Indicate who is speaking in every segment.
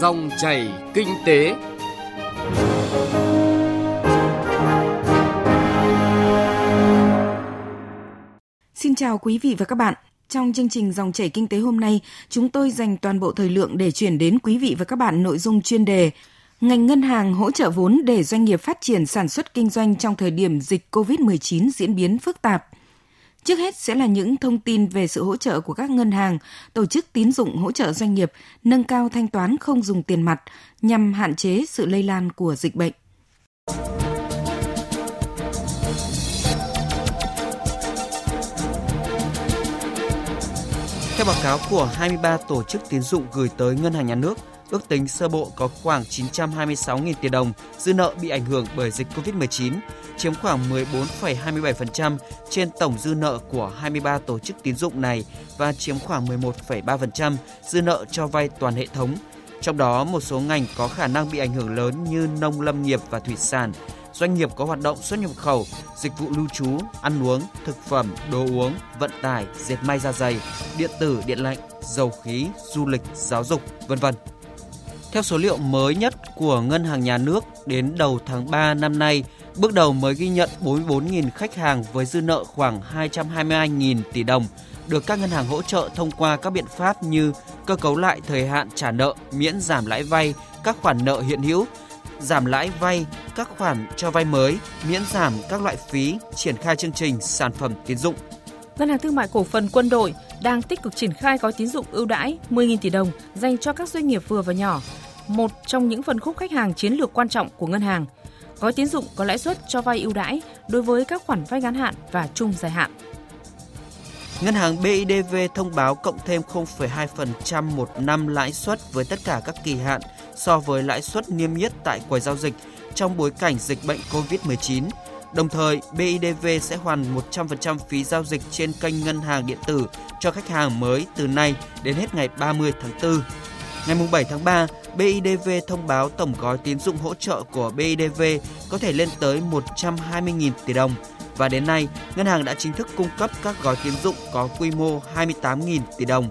Speaker 1: Dòng chảy kinh tế.
Speaker 2: Xin chào quý vị và các bạn. Trong chương trình Dòng chảy kinh tế hôm nay, chúng tôi dành toàn bộ thời lượng để chuyển đến quý vị và các bạn nội dung chuyên đề Ngành ngân hàng hỗ trợ vốn để doanh nghiệp phát triển sản xuất kinh doanh trong thời điểm dịch COVID-19 diễn biến phức tạp. Trước hết sẽ là những thông tin về sự hỗ trợ của các ngân hàng, tổ chức tín dụng hỗ trợ doanh nghiệp nâng cao thanh toán không dùng tiền mặt nhằm hạn chế sự lây lan của dịch bệnh.
Speaker 3: Theo báo cáo của 23 tổ chức tín dụng gửi tới Ngân hàng Nhà nước, ước tính sơ bộ có khoảng 926.000 tỷ đồng dư nợ bị ảnh hưởng bởi dịch COVID-19, chiếm khoảng 14,27% trên tổng dư nợ của 23 tổ chức tín dụng này và chiếm khoảng 11,3% dư nợ cho vay toàn hệ thống. Trong đó, một số ngành có khả năng bị ảnh hưởng lớn như nông lâm nghiệp và thủy sản, doanh nghiệp có hoạt động xuất nhập khẩu, dịch vụ lưu trú, ăn uống, thực phẩm, đồ uống, vận tải, dệt may da dày, điện tử, điện lạnh, dầu khí, du lịch, giáo dục, vân vân. Theo số liệu mới nhất của Ngân hàng Nhà nước đến đầu tháng 3 năm nay, bước đầu mới ghi nhận 44.000 khách hàng với dư nợ khoảng 222.000 tỷ đồng được các ngân hàng hỗ trợ thông qua các biện pháp như cơ cấu lại thời hạn trả nợ, miễn giảm lãi vay các khoản nợ hiện hữu, giảm lãi vay các khoản cho vay mới, miễn giảm các loại phí, triển khai chương trình sản phẩm tín dụng.
Speaker 4: Ngân hàng Thương mại Cổ phần Quân đội đang tích cực triển khai gói tín dụng ưu đãi 10.000 tỷ đồng dành cho các doanh nghiệp vừa và nhỏ, một trong những phân khúc khách hàng chiến lược quan trọng của ngân hàng. Gói tín dụng có lãi suất cho vay ưu đãi đối với các khoản vay ngắn hạn và trung dài hạn.
Speaker 3: Ngân hàng BIDV thông báo cộng thêm 0,2% một năm lãi suất với tất cả các kỳ hạn so với lãi suất niêm yết tại quầy giao dịch trong bối cảnh dịch bệnh COVID-19 Đồng thời, BIDV sẽ hoàn 100% phí giao dịch trên kênh ngân hàng điện tử cho khách hàng mới từ nay đến hết ngày 30 tháng 4. Ngày 7 tháng 3, BIDV thông báo tổng gói tín dụng hỗ trợ của BIDV có thể lên tới 120.000 tỷ đồng và đến nay, ngân hàng đã chính thức cung cấp các gói tín dụng có quy mô 28.000 tỷ đồng.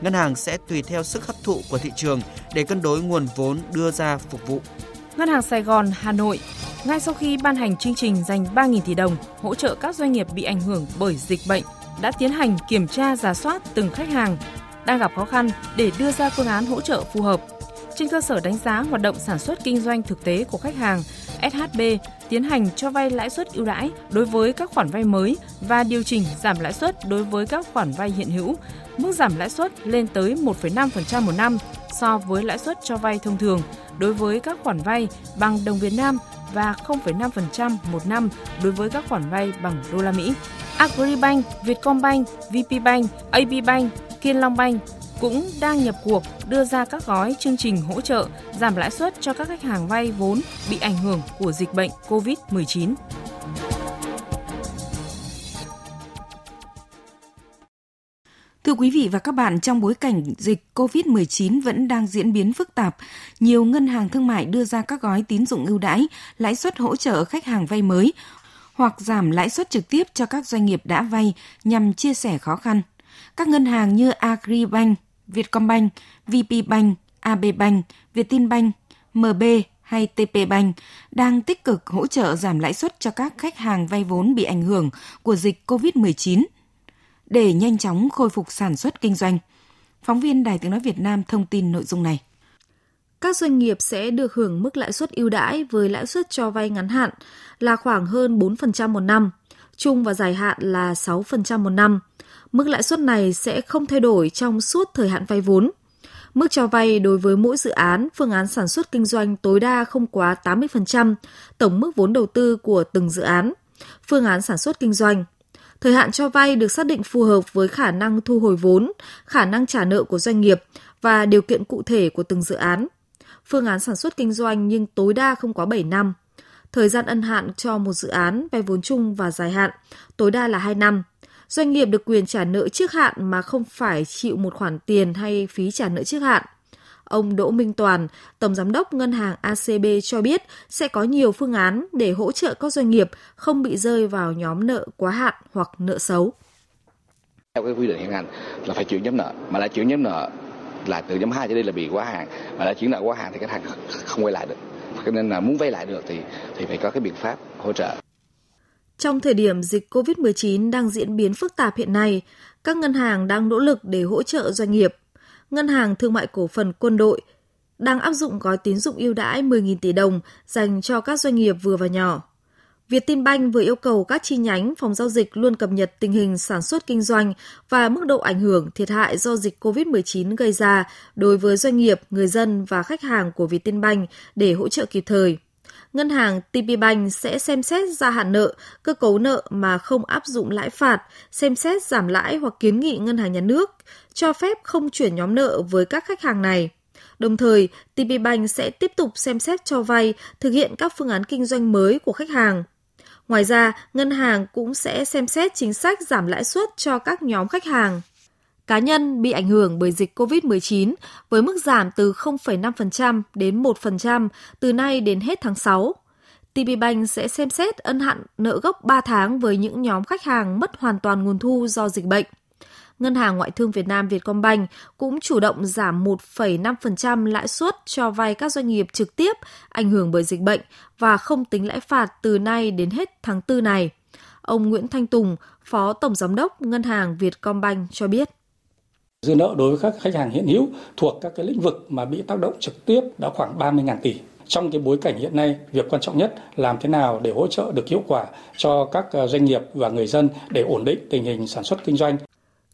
Speaker 3: Ngân hàng sẽ tùy theo sức hấp thụ của thị trường để cân đối nguồn vốn đưa ra phục vụ.
Speaker 4: Ngân hàng Sài Gòn, Hà Nội ngay sau khi ban hành chương trình dành 3.000 tỷ đồng hỗ trợ các doanh nghiệp bị ảnh hưởng bởi dịch bệnh, đã tiến hành kiểm tra giả soát từng khách hàng đang gặp khó khăn để đưa ra phương án hỗ trợ phù hợp. Trên cơ sở đánh giá hoạt động sản xuất kinh doanh thực tế của khách hàng, SHB tiến hành cho vay lãi suất ưu đãi đối với các khoản vay mới và điều chỉnh giảm lãi suất đối với các khoản vay hiện hữu. Mức giảm lãi suất lên tới 1,5% một năm so với lãi suất cho vay thông thường đối với các khoản vay bằng đồng Việt Nam và 0,5% một năm đối với các khoản vay bằng đô la Mỹ. Agribank, Vietcombank, VPBank, ABBank, Kiên Long Banh cũng đang nhập cuộc đưa ra các gói chương trình hỗ trợ giảm lãi suất cho các khách hàng vay vốn bị ảnh hưởng của dịch bệnh COVID-19.
Speaker 2: Thưa quý vị và các bạn, trong bối cảnh dịch COVID-19 vẫn đang diễn biến phức tạp, nhiều ngân hàng thương mại đưa ra các gói tín dụng ưu đãi, lãi suất hỗ trợ khách hàng vay mới hoặc giảm lãi suất trực tiếp cho các doanh nghiệp đã vay nhằm chia sẻ khó khăn. Các ngân hàng như Agribank, Vietcombank, VPBank, ABBank, Vietinbank, MB hay TPBank đang tích cực hỗ trợ giảm lãi suất cho các khách hàng vay vốn bị ảnh hưởng của dịch COVID-19 để nhanh chóng khôi phục sản xuất kinh doanh. Phóng viên Đài Tiếng Nói Việt Nam thông tin nội dung này.
Speaker 5: Các doanh nghiệp sẽ được hưởng mức lãi suất ưu đãi với lãi suất cho vay ngắn hạn là khoảng hơn 4% một năm, trung và dài hạn là 6% một năm. Mức lãi suất này sẽ không thay đổi trong suốt thời hạn vay vốn. Mức cho vay đối với mỗi dự án, phương án sản xuất kinh doanh tối đa không quá 80% tổng mức vốn đầu tư của từng dự án. Phương án sản xuất kinh doanh Thời hạn cho vay được xác định phù hợp với khả năng thu hồi vốn, khả năng trả nợ của doanh nghiệp và điều kiện cụ thể của từng dự án. Phương án sản xuất kinh doanh nhưng tối đa không quá 7 năm. Thời gian ân hạn cho một dự án vay vốn chung và dài hạn tối đa là 2 năm. Doanh nghiệp được quyền trả nợ trước hạn mà không phải chịu một khoản tiền hay phí trả nợ trước hạn. Ông Đỗ Minh Toàn, Tổng Giám đốc Ngân hàng ACB cho biết sẽ có nhiều phương án để hỗ trợ các doanh nghiệp không bị rơi vào nhóm nợ quá hạn hoặc nợ xấu.
Speaker 6: Theo cái quy định hiện hành là phải chuyển nhóm nợ, mà lại chuyển nhóm nợ là từ nhóm 2 trở đi là bị quá hạn mà đã chuyển nợ quá hạn thì khách hàng không quay lại được cho nên là muốn vay lại được thì thì phải có cái biện pháp hỗ trợ
Speaker 5: trong thời điểm dịch COVID-19 đang diễn biến phức tạp hiện nay, các ngân hàng đang nỗ lực để hỗ trợ doanh nghiệp. Ngân hàng Thương mại Cổ phần Quân đội đang áp dụng gói tín dụng ưu đãi 10.000 tỷ đồng dành cho các doanh nghiệp vừa và nhỏ. Vietinbank vừa yêu cầu các chi nhánh phòng giao dịch luôn cập nhật tình hình sản xuất kinh doanh và mức độ ảnh hưởng thiệt hại do dịch COVID-19 gây ra đối với doanh nghiệp, người dân và khách hàng của Vietinbank để hỗ trợ kịp thời. Ngân hàng TPBank sẽ xem xét gia hạn nợ, cơ cấu nợ mà không áp dụng lãi phạt, xem xét giảm lãi hoặc kiến nghị ngân hàng nhà nước cho phép không chuyển nhóm nợ với các khách hàng này. Đồng thời, TPBank sẽ tiếp tục xem xét cho vay, thực hiện các phương án kinh doanh mới của khách hàng. Ngoài ra, ngân hàng cũng sẽ xem xét chính sách giảm lãi suất cho các nhóm khách hàng. Cá nhân bị ảnh hưởng bởi dịch COVID-19 với mức giảm từ 0,5% đến 1% từ nay đến hết tháng 6. TPBank sẽ xem xét ân hạn nợ gốc 3 tháng với những nhóm khách hàng mất hoàn toàn nguồn thu do dịch bệnh. Ngân hàng Ngoại thương Việt Nam Vietcombank cũng chủ động giảm 1,5% lãi suất cho vay các doanh nghiệp trực tiếp ảnh hưởng bởi dịch bệnh và không tính lãi phạt từ nay đến hết tháng 4 này. Ông Nguyễn Thanh Tùng, Phó Tổng Giám đốc Ngân hàng Vietcombank cho biết.
Speaker 7: Dư nợ đối với các khách hàng hiện hữu thuộc các cái lĩnh vực mà bị tác động trực tiếp đã khoảng 30.000 tỷ. Trong cái bối cảnh hiện nay, việc quan trọng nhất làm thế nào để hỗ trợ được hiệu quả cho các ờ, doanh nghiệp và người dân để ổn định tình hình sản xuất kinh doanh.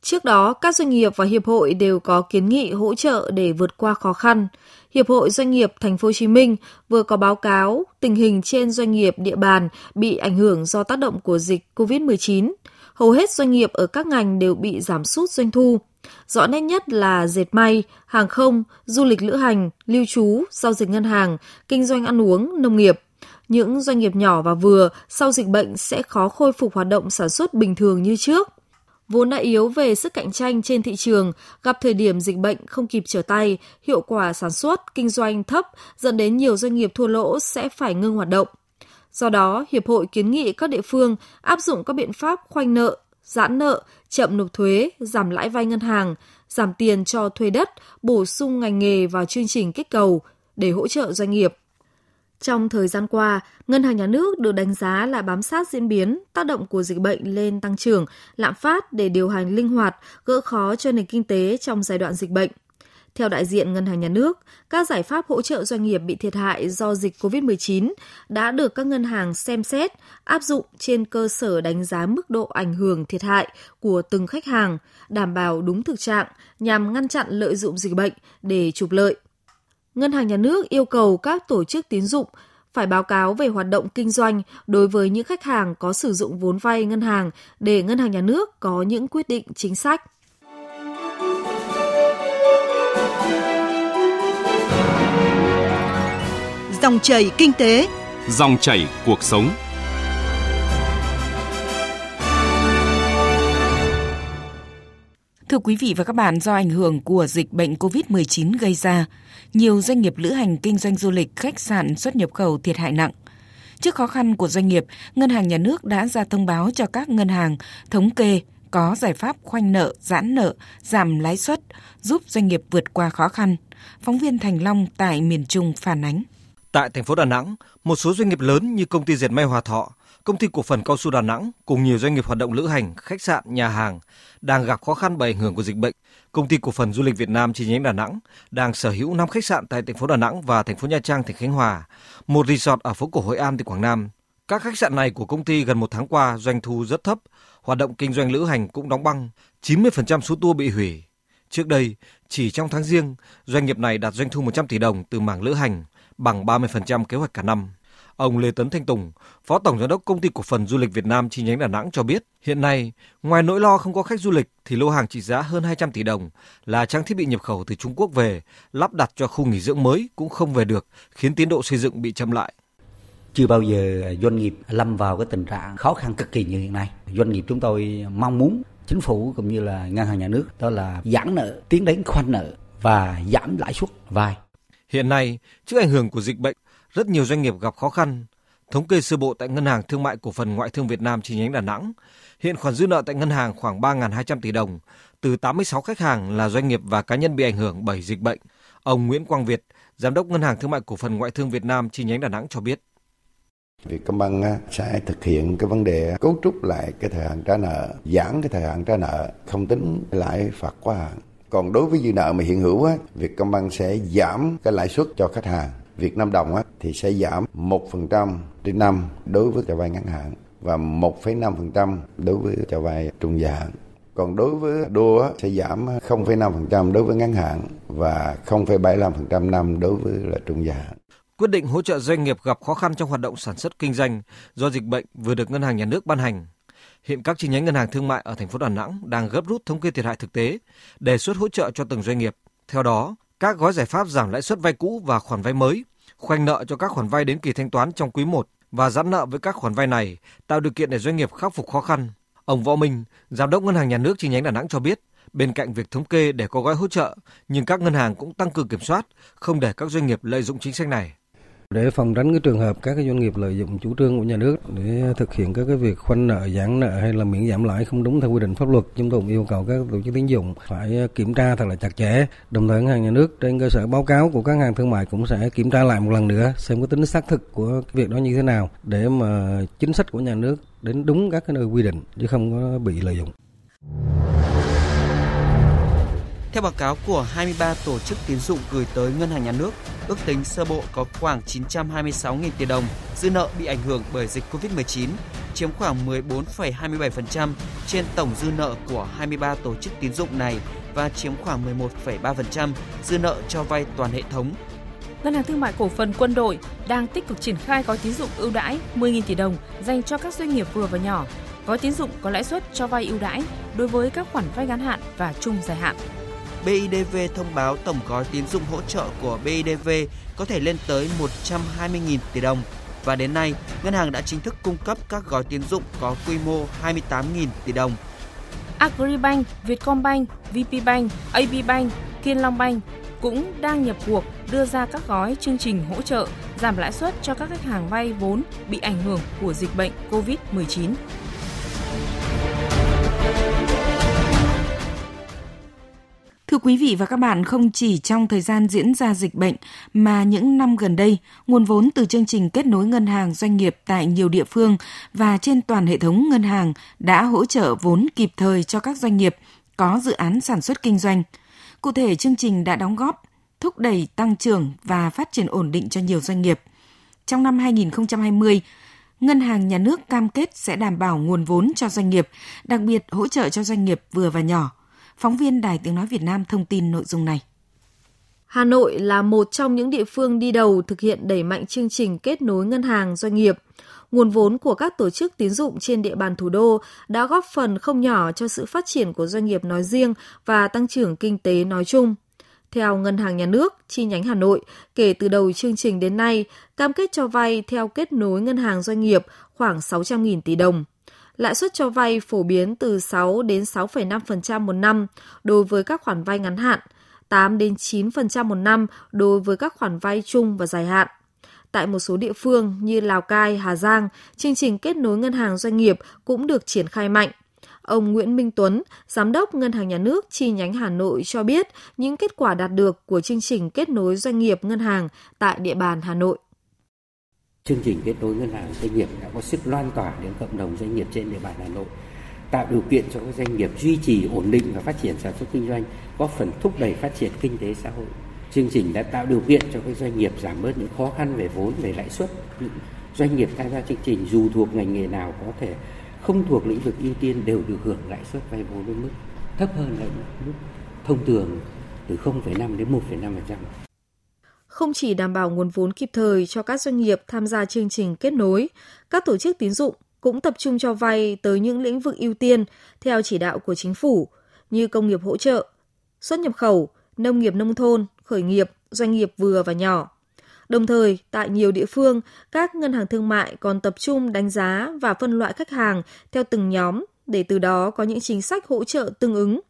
Speaker 5: Trước đó, các doanh nghiệp và hiệp hội đều có kiến nghị hỗ trợ để vượt qua khó khăn. Hiệp hội Doanh nghiệp Thành phố Hồ Chí Minh vừa có báo cáo tình hình trên doanh nghiệp địa bàn bị ảnh hưởng do tác động của dịch COVID-19. Hầu hết doanh nghiệp ở các ngành đều bị giảm sút doanh thu. Rõ nét nhất là dệt may, hàng không, du lịch lữ hành, lưu trú, giao dịch ngân hàng, kinh doanh ăn uống, nông nghiệp. Những doanh nghiệp nhỏ và vừa sau dịch bệnh sẽ khó khôi phục hoạt động sản xuất bình thường như trước vốn đã yếu về sức cạnh tranh trên thị trường, gặp thời điểm dịch bệnh không kịp trở tay, hiệu quả sản xuất, kinh doanh thấp dẫn đến nhiều doanh nghiệp thua lỗ sẽ phải ngưng hoạt động. Do đó, Hiệp hội kiến nghị các địa phương áp dụng các biện pháp khoanh nợ, giãn nợ, chậm nộp thuế, giảm lãi vay ngân hàng, giảm tiền cho thuê đất, bổ sung ngành nghề vào chương trình kích cầu để hỗ trợ doanh nghiệp. Trong thời gian qua, Ngân hàng Nhà nước được đánh giá là bám sát diễn biến, tác động của dịch bệnh lên tăng trưởng, lạm phát để điều hành linh hoạt, gỡ khó cho nền kinh tế trong giai đoạn dịch bệnh. Theo đại diện Ngân hàng Nhà nước, các giải pháp hỗ trợ doanh nghiệp bị thiệt hại do dịch COVID-19 đã được các ngân hàng xem xét, áp dụng trên cơ sở đánh giá mức độ ảnh hưởng thiệt hại của từng khách hàng, đảm bảo đúng thực trạng nhằm ngăn chặn lợi dụng dịch bệnh để trục lợi. Ngân hàng Nhà nước yêu cầu các tổ chức tín dụng phải báo cáo về hoạt động kinh doanh đối với những khách hàng có sử dụng vốn vay ngân hàng để Ngân hàng Nhà nước có những quyết định chính sách.
Speaker 8: Dòng chảy kinh tế,
Speaker 1: dòng chảy cuộc sống.
Speaker 2: Thưa quý vị và các bạn, do ảnh hưởng của dịch bệnh COVID-19 gây ra, nhiều doanh nghiệp lữ hành kinh doanh du lịch, khách sạn xuất nhập khẩu thiệt hại nặng. Trước khó khăn của doanh nghiệp, Ngân hàng Nhà nước đã ra thông báo cho các ngân hàng thống kê có giải pháp khoanh nợ, giãn nợ, giảm lãi suất, giúp doanh nghiệp vượt qua khó khăn. Phóng viên Thành Long tại miền Trung phản ánh.
Speaker 9: Tại thành phố Đà Nẵng, một số doanh nghiệp lớn như công ty dệt may Hòa Thọ, công ty cổ phần cao su Đà Nẵng cùng nhiều doanh nghiệp hoạt động lữ hành, khách sạn, nhà hàng đang gặp khó khăn bởi ảnh hưởng của dịch bệnh. Công ty cổ phần du lịch Việt Nam chi nhánh Đà Nẵng đang sở hữu 5 khách sạn tại thành phố Đà Nẵng và thành phố Nha Trang, tỉnh Khánh Hòa, một resort ở phố cổ Hội An, tỉnh Quảng Nam. Các khách sạn này của công ty gần một tháng qua doanh thu rất thấp, hoạt động kinh doanh lữ hành cũng đóng băng, 90% số tour bị hủy. Trước đây, chỉ trong tháng riêng, doanh nghiệp này đạt doanh thu 100 tỷ đồng từ mảng lữ hành, bằng 30% kế hoạch cả năm. Ông Lê Tấn Thanh Tùng, Phó Tổng Giám đốc Công ty Cổ phần Du lịch Việt Nam chi nhánh Đà Nẵng cho biết, hiện nay, ngoài nỗi lo không có khách du lịch thì lô hàng trị giá hơn 200 tỷ đồng là trang thiết bị nhập khẩu từ Trung Quốc về, lắp đặt cho khu nghỉ dưỡng mới cũng không về được, khiến tiến độ xây dựng bị chậm lại.
Speaker 10: Chưa bao giờ doanh nghiệp lâm vào cái tình trạng khó khăn cực kỳ như hiện nay. Doanh nghiệp chúng tôi mong muốn chính phủ cũng như là ngân hàng nhà nước đó là giãn nợ, tiến đến khoanh nợ và giảm lãi suất vay.
Speaker 9: Hiện nay, trước ảnh hưởng của dịch bệnh, rất nhiều doanh nghiệp gặp khó khăn. Thống kê sơ bộ tại Ngân hàng Thương mại Cổ phần Ngoại thương Việt Nam chi nhánh Đà Nẵng, hiện khoản dư nợ tại ngân hàng khoảng 3.200 tỷ đồng,
Speaker 3: từ 86 khách hàng là doanh nghiệp và cá nhân bị ảnh hưởng bởi dịch bệnh. Ông Nguyễn Quang Việt, Giám đốc Ngân hàng Thương mại Cổ phần Ngoại thương Việt Nam chi nhánh Đà Nẵng cho biết.
Speaker 11: Vietcombank sẽ thực hiện cái vấn đề cấu trúc lại cái thời hạn trả nợ, giãn cái thời hạn trả nợ, không tính lãi phạt quá hạn. Còn đối với dư nợ mà hiện hữu á, Vietcombank sẽ giảm cái lãi suất cho khách hàng. Việt Nam đồng á, thì sẽ giảm 1% trên năm đối với cho vay ngắn hạn và 1,5% đối với cho vay trung dài hạn. Còn đối với đô á, sẽ giảm 0,5% đối với ngắn hạn và 0,75% năm đối với là trung dài hạn.
Speaker 3: Quyết định hỗ trợ doanh nghiệp gặp khó khăn trong hoạt động sản xuất kinh doanh do dịch bệnh vừa được Ngân hàng Nhà nước ban hành. Hiện các chi nhánh ngân hàng thương mại ở thành phố Đà Nẵng đang gấp rút thống kê thiệt hại thực tế, đề xuất hỗ trợ cho từng doanh nghiệp. Theo đó, các gói giải pháp giảm lãi suất vay cũ và khoản vay mới, khoanh nợ cho các khoản vay đến kỳ thanh toán trong quý 1 và giãn nợ với các khoản vay này, tạo điều kiện để doanh nghiệp khắc phục khó khăn. Ông Võ Minh, giám đốc ngân hàng nhà nước chi nhánh Đà Nẵng cho biết, bên cạnh việc thống kê để có gói hỗ trợ, nhưng các ngân hàng cũng tăng cường kiểm soát, không để các doanh nghiệp lợi dụng chính sách này
Speaker 12: để phòng tránh cái trường hợp các cái doanh nghiệp lợi dụng chủ trương của nhà nước để thực hiện các cái việc khoanh nợ, giãn nợ hay là miễn giảm lãi không đúng theo quy định pháp luật, chúng tôi cũng yêu cầu các tổ chức tín dụng phải kiểm tra thật là chặt chẽ. Đồng thời, ngân hàng nhà nước trên cơ sở báo cáo của các ngân hàng thương mại cũng sẽ kiểm tra lại một lần nữa xem có tính xác thực của cái việc đó như thế nào để mà chính sách của nhà nước đến đúng các cái nơi quy định chứ không có bị lợi dụng
Speaker 3: theo báo cáo của 23 tổ chức tín dụng gửi tới Ngân hàng Nhà nước, ước tính sơ bộ có khoảng 926.000 tỷ đồng dư nợ bị ảnh hưởng bởi dịch Covid-19, chiếm khoảng 14,27% trên tổng dư nợ của 23 tổ chức tín dụng này và chiếm khoảng 11,3% dư nợ cho vay toàn hệ thống.
Speaker 4: Ngân hàng Thương mại Cổ phần Quân đội đang tích cực triển khai gói tín dụng ưu đãi 10.000 tỷ đồng dành cho các doanh nghiệp vừa và nhỏ. Gói tín dụng có lãi suất cho vay ưu đãi đối với các khoản vay ngắn hạn và chung dài hạn.
Speaker 3: BIDV thông báo tổng gói tín dụng hỗ trợ của BIDV có thể lên tới 120.000 tỷ đồng và đến nay, ngân hàng đã chính thức cung cấp các gói tín dụng có quy mô 28.000 tỷ đồng.
Speaker 4: Agribank, Vietcombank, VPBank, ABBank, Kiên Long Bank cũng đang nhập cuộc đưa ra các gói chương trình hỗ trợ giảm lãi suất cho các khách hàng vay vốn bị ảnh hưởng của dịch bệnh COVID-19.
Speaker 2: Thưa quý vị và các bạn, không chỉ trong thời gian diễn ra dịch bệnh mà những năm gần đây, nguồn vốn từ chương trình kết nối ngân hàng doanh nghiệp tại nhiều địa phương và trên toàn hệ thống ngân hàng đã hỗ trợ vốn kịp thời cho các doanh nghiệp có dự án sản xuất kinh doanh. Cụ thể, chương trình đã đóng góp thúc đẩy tăng trưởng và phát triển ổn định cho nhiều doanh nghiệp. Trong năm 2020, Ngân hàng Nhà nước cam kết sẽ đảm bảo nguồn vốn cho doanh nghiệp, đặc biệt hỗ trợ cho doanh nghiệp vừa và nhỏ – Phóng viên Đài Tiếng Nói Việt Nam thông tin nội dung này.
Speaker 5: Hà Nội là một trong những địa phương đi đầu thực hiện đẩy mạnh chương trình kết nối ngân hàng doanh nghiệp. Nguồn vốn của các tổ chức tín dụng trên địa bàn thủ đô đã góp phần không nhỏ cho sự phát triển của doanh nghiệp nói riêng và tăng trưởng kinh tế nói chung. Theo Ngân hàng Nhà nước, chi nhánh Hà Nội, kể từ đầu chương trình đến nay, cam kết cho vay theo kết nối ngân hàng doanh nghiệp khoảng 600.000 tỷ đồng – lãi suất cho vay phổ biến từ 6 đến 6,5% một năm đối với các khoản vay ngắn hạn, 8 đến 9% một năm đối với các khoản vay chung và dài hạn. Tại một số địa phương như Lào Cai, Hà Giang, chương trình kết nối ngân hàng doanh nghiệp cũng được triển khai mạnh. Ông Nguyễn Minh Tuấn, Giám đốc Ngân hàng Nhà nước chi nhánh Hà Nội cho biết những kết quả đạt được của chương trình kết nối doanh nghiệp ngân hàng tại địa bàn Hà Nội
Speaker 13: chương trình kết nối ngân hàng doanh nghiệp đã có sức loan tỏa đến cộng đồng doanh nghiệp trên địa bàn Hà Nội tạo điều kiện cho các doanh nghiệp duy trì ổn định và phát triển sản xuất kinh doanh góp phần thúc đẩy phát triển kinh tế xã hội. Chương trình đã tạo điều kiện cho các doanh nghiệp giảm bớt những khó khăn về vốn về lãi suất. Những doanh nghiệp tham gia chương trình dù thuộc ngành nghề nào có thể không thuộc lĩnh vực ưu tiên đều được hưởng lãi suất vay vốn với mức thấp hơn lãi mức thông thường từ 0,5 đến 1,5%
Speaker 5: không chỉ đảm bảo nguồn vốn kịp thời cho các doanh nghiệp tham gia chương trình kết nối, các tổ chức tín dụng cũng tập trung cho vay tới những lĩnh vực ưu tiên theo chỉ đạo của chính phủ như công nghiệp hỗ trợ, xuất nhập khẩu, nông nghiệp nông thôn, khởi nghiệp, doanh nghiệp vừa và nhỏ. Đồng thời, tại nhiều địa phương, các ngân hàng thương mại còn tập trung đánh giá và phân loại khách hàng theo từng nhóm để từ đó có những chính sách hỗ trợ tương ứng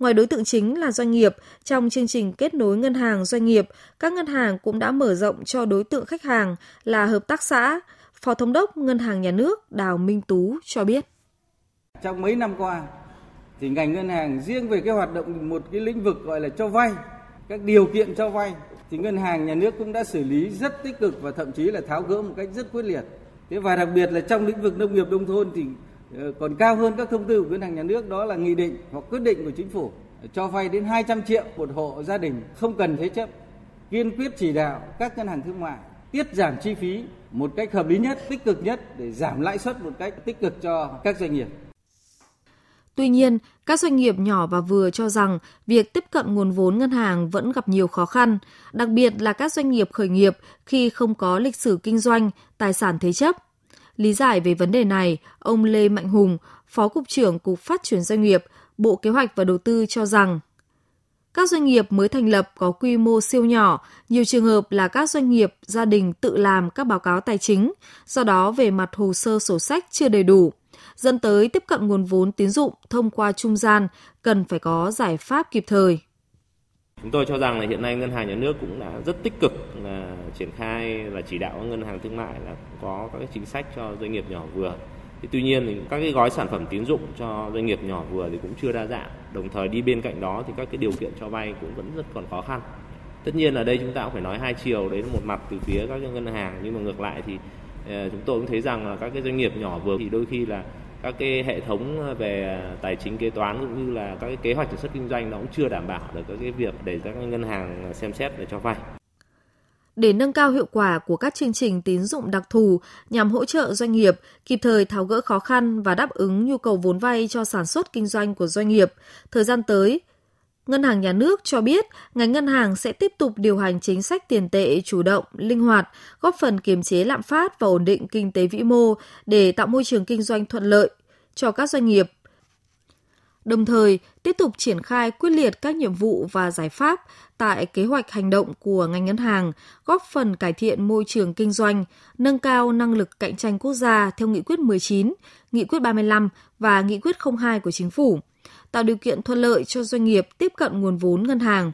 Speaker 5: Ngoài đối tượng chính là doanh nghiệp, trong chương trình kết nối ngân hàng doanh nghiệp, các ngân hàng cũng đã mở rộng cho đối tượng khách hàng là hợp tác xã. Phó Thống đốc Ngân hàng Nhà nước Đào Minh Tú cho biết.
Speaker 14: Trong mấy năm qua, thì ngành ngân hàng riêng về cái hoạt động một cái lĩnh vực gọi là cho vay, các điều kiện cho vay thì ngân hàng nhà nước cũng đã xử lý rất tích cực và thậm chí là tháo gỡ một cách rất quyết liệt. Thế và đặc biệt là trong lĩnh vực nông nghiệp nông thôn thì Ờ, còn cao hơn các thông tư của ngân hàng nhà nước đó là nghị định hoặc quyết định của chính phủ ờ, cho vay đến 200 triệu một hộ gia đình không cần thế chấp kiên quyết chỉ đạo các ngân hàng thương mại tiết giảm chi phí một cách hợp lý nhất, tích cực nhất để giảm lãi suất một cách tích cực cho các doanh nghiệp.
Speaker 5: Tuy nhiên, các doanh nghiệp nhỏ và vừa cho rằng việc tiếp cận nguồn vốn ngân hàng vẫn gặp nhiều khó khăn, đặc biệt là các doanh nghiệp khởi nghiệp khi không có lịch sử kinh doanh, tài sản thế chấp. Lý giải về vấn đề này, ông Lê Mạnh Hùng, Phó Cục trưởng Cục Phát triển Doanh nghiệp, Bộ Kế hoạch và Đầu tư cho rằng các doanh nghiệp mới thành lập có quy mô siêu nhỏ, nhiều trường hợp là các doanh nghiệp gia đình tự làm các báo cáo tài chính, do đó về mặt hồ sơ sổ sách chưa đầy đủ, dẫn tới tiếp cận nguồn vốn tín dụng thông qua trung gian cần phải có giải pháp kịp thời.
Speaker 15: Chúng tôi cho rằng là hiện nay ngân hàng nhà nước cũng đã rất tích cực là triển khai và chỉ đạo các ngân hàng thương mại là có các cái chính sách cho doanh nghiệp nhỏ vừa. Thì tuy nhiên thì các cái gói sản phẩm tín dụng cho doanh nghiệp nhỏ vừa thì cũng chưa đa dạng. Đồng thời đi bên cạnh đó thì các cái điều kiện cho vay cũng vẫn rất còn khó khăn. Tất nhiên ở đây chúng ta cũng phải nói hai chiều đấy một mặt từ phía các ngân hàng, nhưng mà ngược lại thì ờ, chúng tôi cũng thấy rằng là các cái doanh nghiệp nhỏ vừa thì đôi khi là các cái hệ thống về tài chính kế toán cũng như là các cái kế hoạch sản xuất kinh doanh nó cũng chưa đảm bảo được các cái việc để các ngân hàng xem xét để cho vay
Speaker 5: để nâng cao hiệu quả của các chương trình tín dụng đặc thù nhằm hỗ trợ doanh nghiệp kịp thời tháo gỡ khó khăn và đáp ứng nhu cầu vốn vay cho sản xuất kinh doanh của doanh nghiệp. Thời gian tới, Ngân hàng Nhà nước cho biết ngành ngân hàng sẽ tiếp tục điều hành chính sách tiền tệ chủ động, linh hoạt, góp phần kiềm chế lạm phát và ổn định kinh tế vĩ mô để tạo môi trường kinh doanh thuận lợi cho các doanh nghiệp đồng thời tiếp tục triển khai quyết liệt các nhiệm vụ và giải pháp tại kế hoạch hành động của ngành ngân hàng, góp phần cải thiện môi trường kinh doanh, nâng cao năng lực cạnh tranh quốc gia theo Nghị quyết 19, Nghị quyết 35 và Nghị quyết 02 của Chính phủ, tạo điều kiện thuận lợi cho doanh nghiệp tiếp cận nguồn vốn ngân hàng.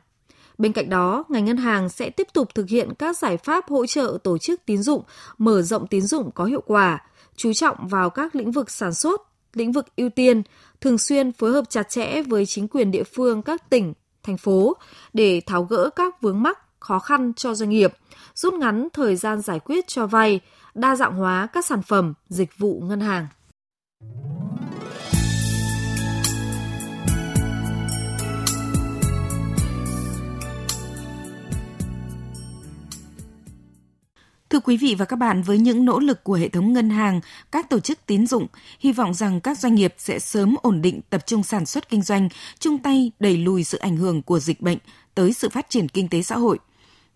Speaker 5: Bên cạnh đó, ngành ngân hàng sẽ tiếp tục thực hiện các giải pháp hỗ trợ tổ chức tín dụng, mở rộng tín dụng có hiệu quả, chú trọng vào các lĩnh vực sản xuất, lĩnh vực ưu tiên, thường xuyên phối hợp chặt chẽ với chính quyền địa phương các tỉnh, thành phố để tháo gỡ các vướng mắc khó khăn cho doanh nghiệp, rút ngắn thời gian giải quyết cho vay, đa dạng hóa các sản phẩm, dịch vụ ngân hàng.
Speaker 2: Thưa quý vị và các bạn, với những nỗ lực của hệ thống ngân hàng, các tổ chức tín dụng, hy vọng rằng các doanh nghiệp sẽ sớm ổn định tập trung sản xuất kinh doanh, chung tay đẩy lùi sự ảnh hưởng của dịch bệnh tới sự phát triển kinh tế xã hội.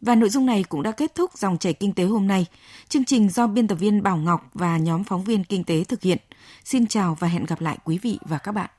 Speaker 2: Và nội dung này cũng đã kết thúc dòng chảy kinh tế hôm nay. Chương trình do biên tập viên Bảo Ngọc và nhóm phóng viên kinh tế thực hiện. Xin chào và hẹn gặp lại quý vị và các bạn.